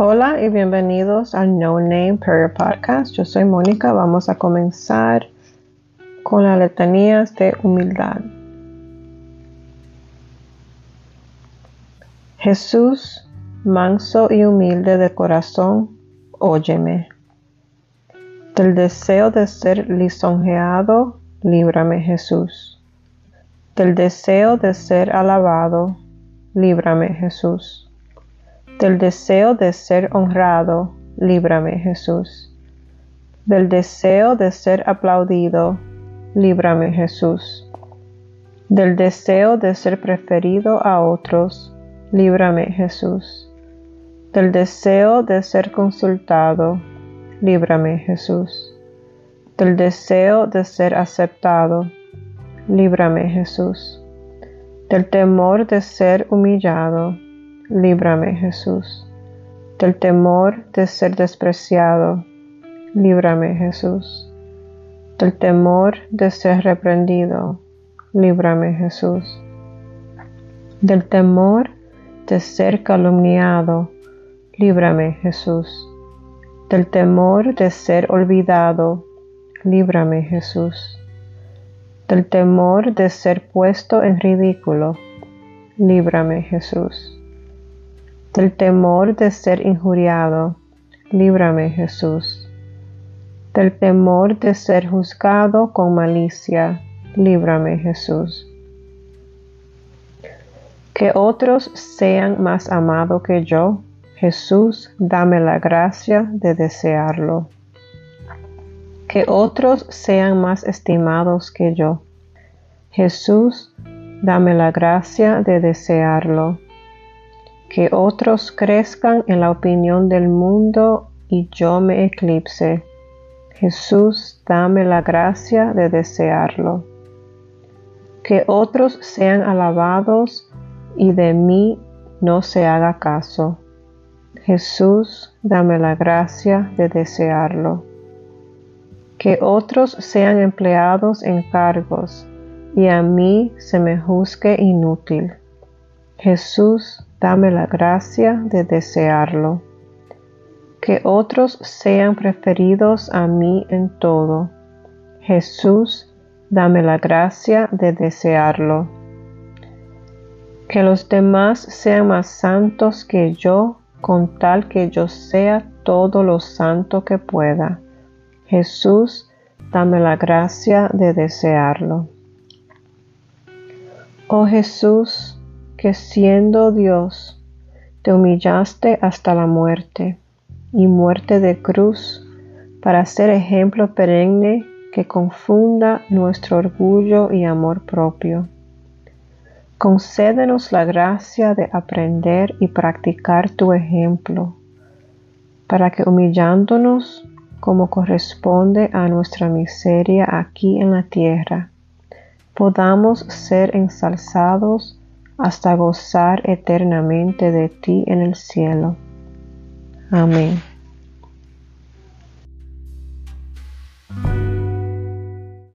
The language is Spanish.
Hola y bienvenidos al No Name Prayer Podcast. Yo soy Mónica. Vamos a comenzar con las letanías de humildad. Jesús, manso y humilde de corazón, óyeme. Del deseo de ser lisonjeado, líbrame Jesús. Del deseo de ser alabado, líbrame Jesús del deseo de ser honrado, líbrame Jesús. Del deseo de ser aplaudido, líbrame Jesús. Del deseo de ser preferido a otros, líbrame Jesús. Del deseo de ser consultado, líbrame Jesús. Del deseo de ser aceptado, líbrame Jesús. Del temor de ser humillado, líbrame Jesús. Del temor de ser despreciado, líbrame Jesús. Del temor de ser reprendido, líbrame Jesús. Del temor de ser calumniado, líbrame Jesús. Del temor de ser olvidado, líbrame Jesús. Del temor de ser puesto en ridículo, líbrame Jesús del temor de ser injuriado, líbrame Jesús. Del temor de ser juzgado con malicia, líbrame Jesús. Que otros sean más amados que yo, Jesús, dame la gracia de desearlo. Que otros sean más estimados que yo, Jesús, dame la gracia de desearlo que otros crezcan en la opinión del mundo y yo me eclipse. Jesús, dame la gracia de desearlo. Que otros sean alabados y de mí no se haga caso. Jesús, dame la gracia de desearlo. Que otros sean empleados en cargos y a mí se me juzgue inútil. Jesús, dame la gracia de desearlo. Que otros sean preferidos a mí en todo. Jesús, dame la gracia de desearlo. Que los demás sean más santos que yo, con tal que yo sea todo lo santo que pueda. Jesús, dame la gracia de desearlo. Oh Jesús, que siendo Dios, te humillaste hasta la muerte y muerte de cruz para ser ejemplo perenne que confunda nuestro orgullo y amor propio. Concédenos la gracia de aprender y practicar tu ejemplo, para que humillándonos como corresponde a nuestra miseria aquí en la tierra, podamos ser ensalzados hasta gozar eternamente de ti en el cielo. Amén.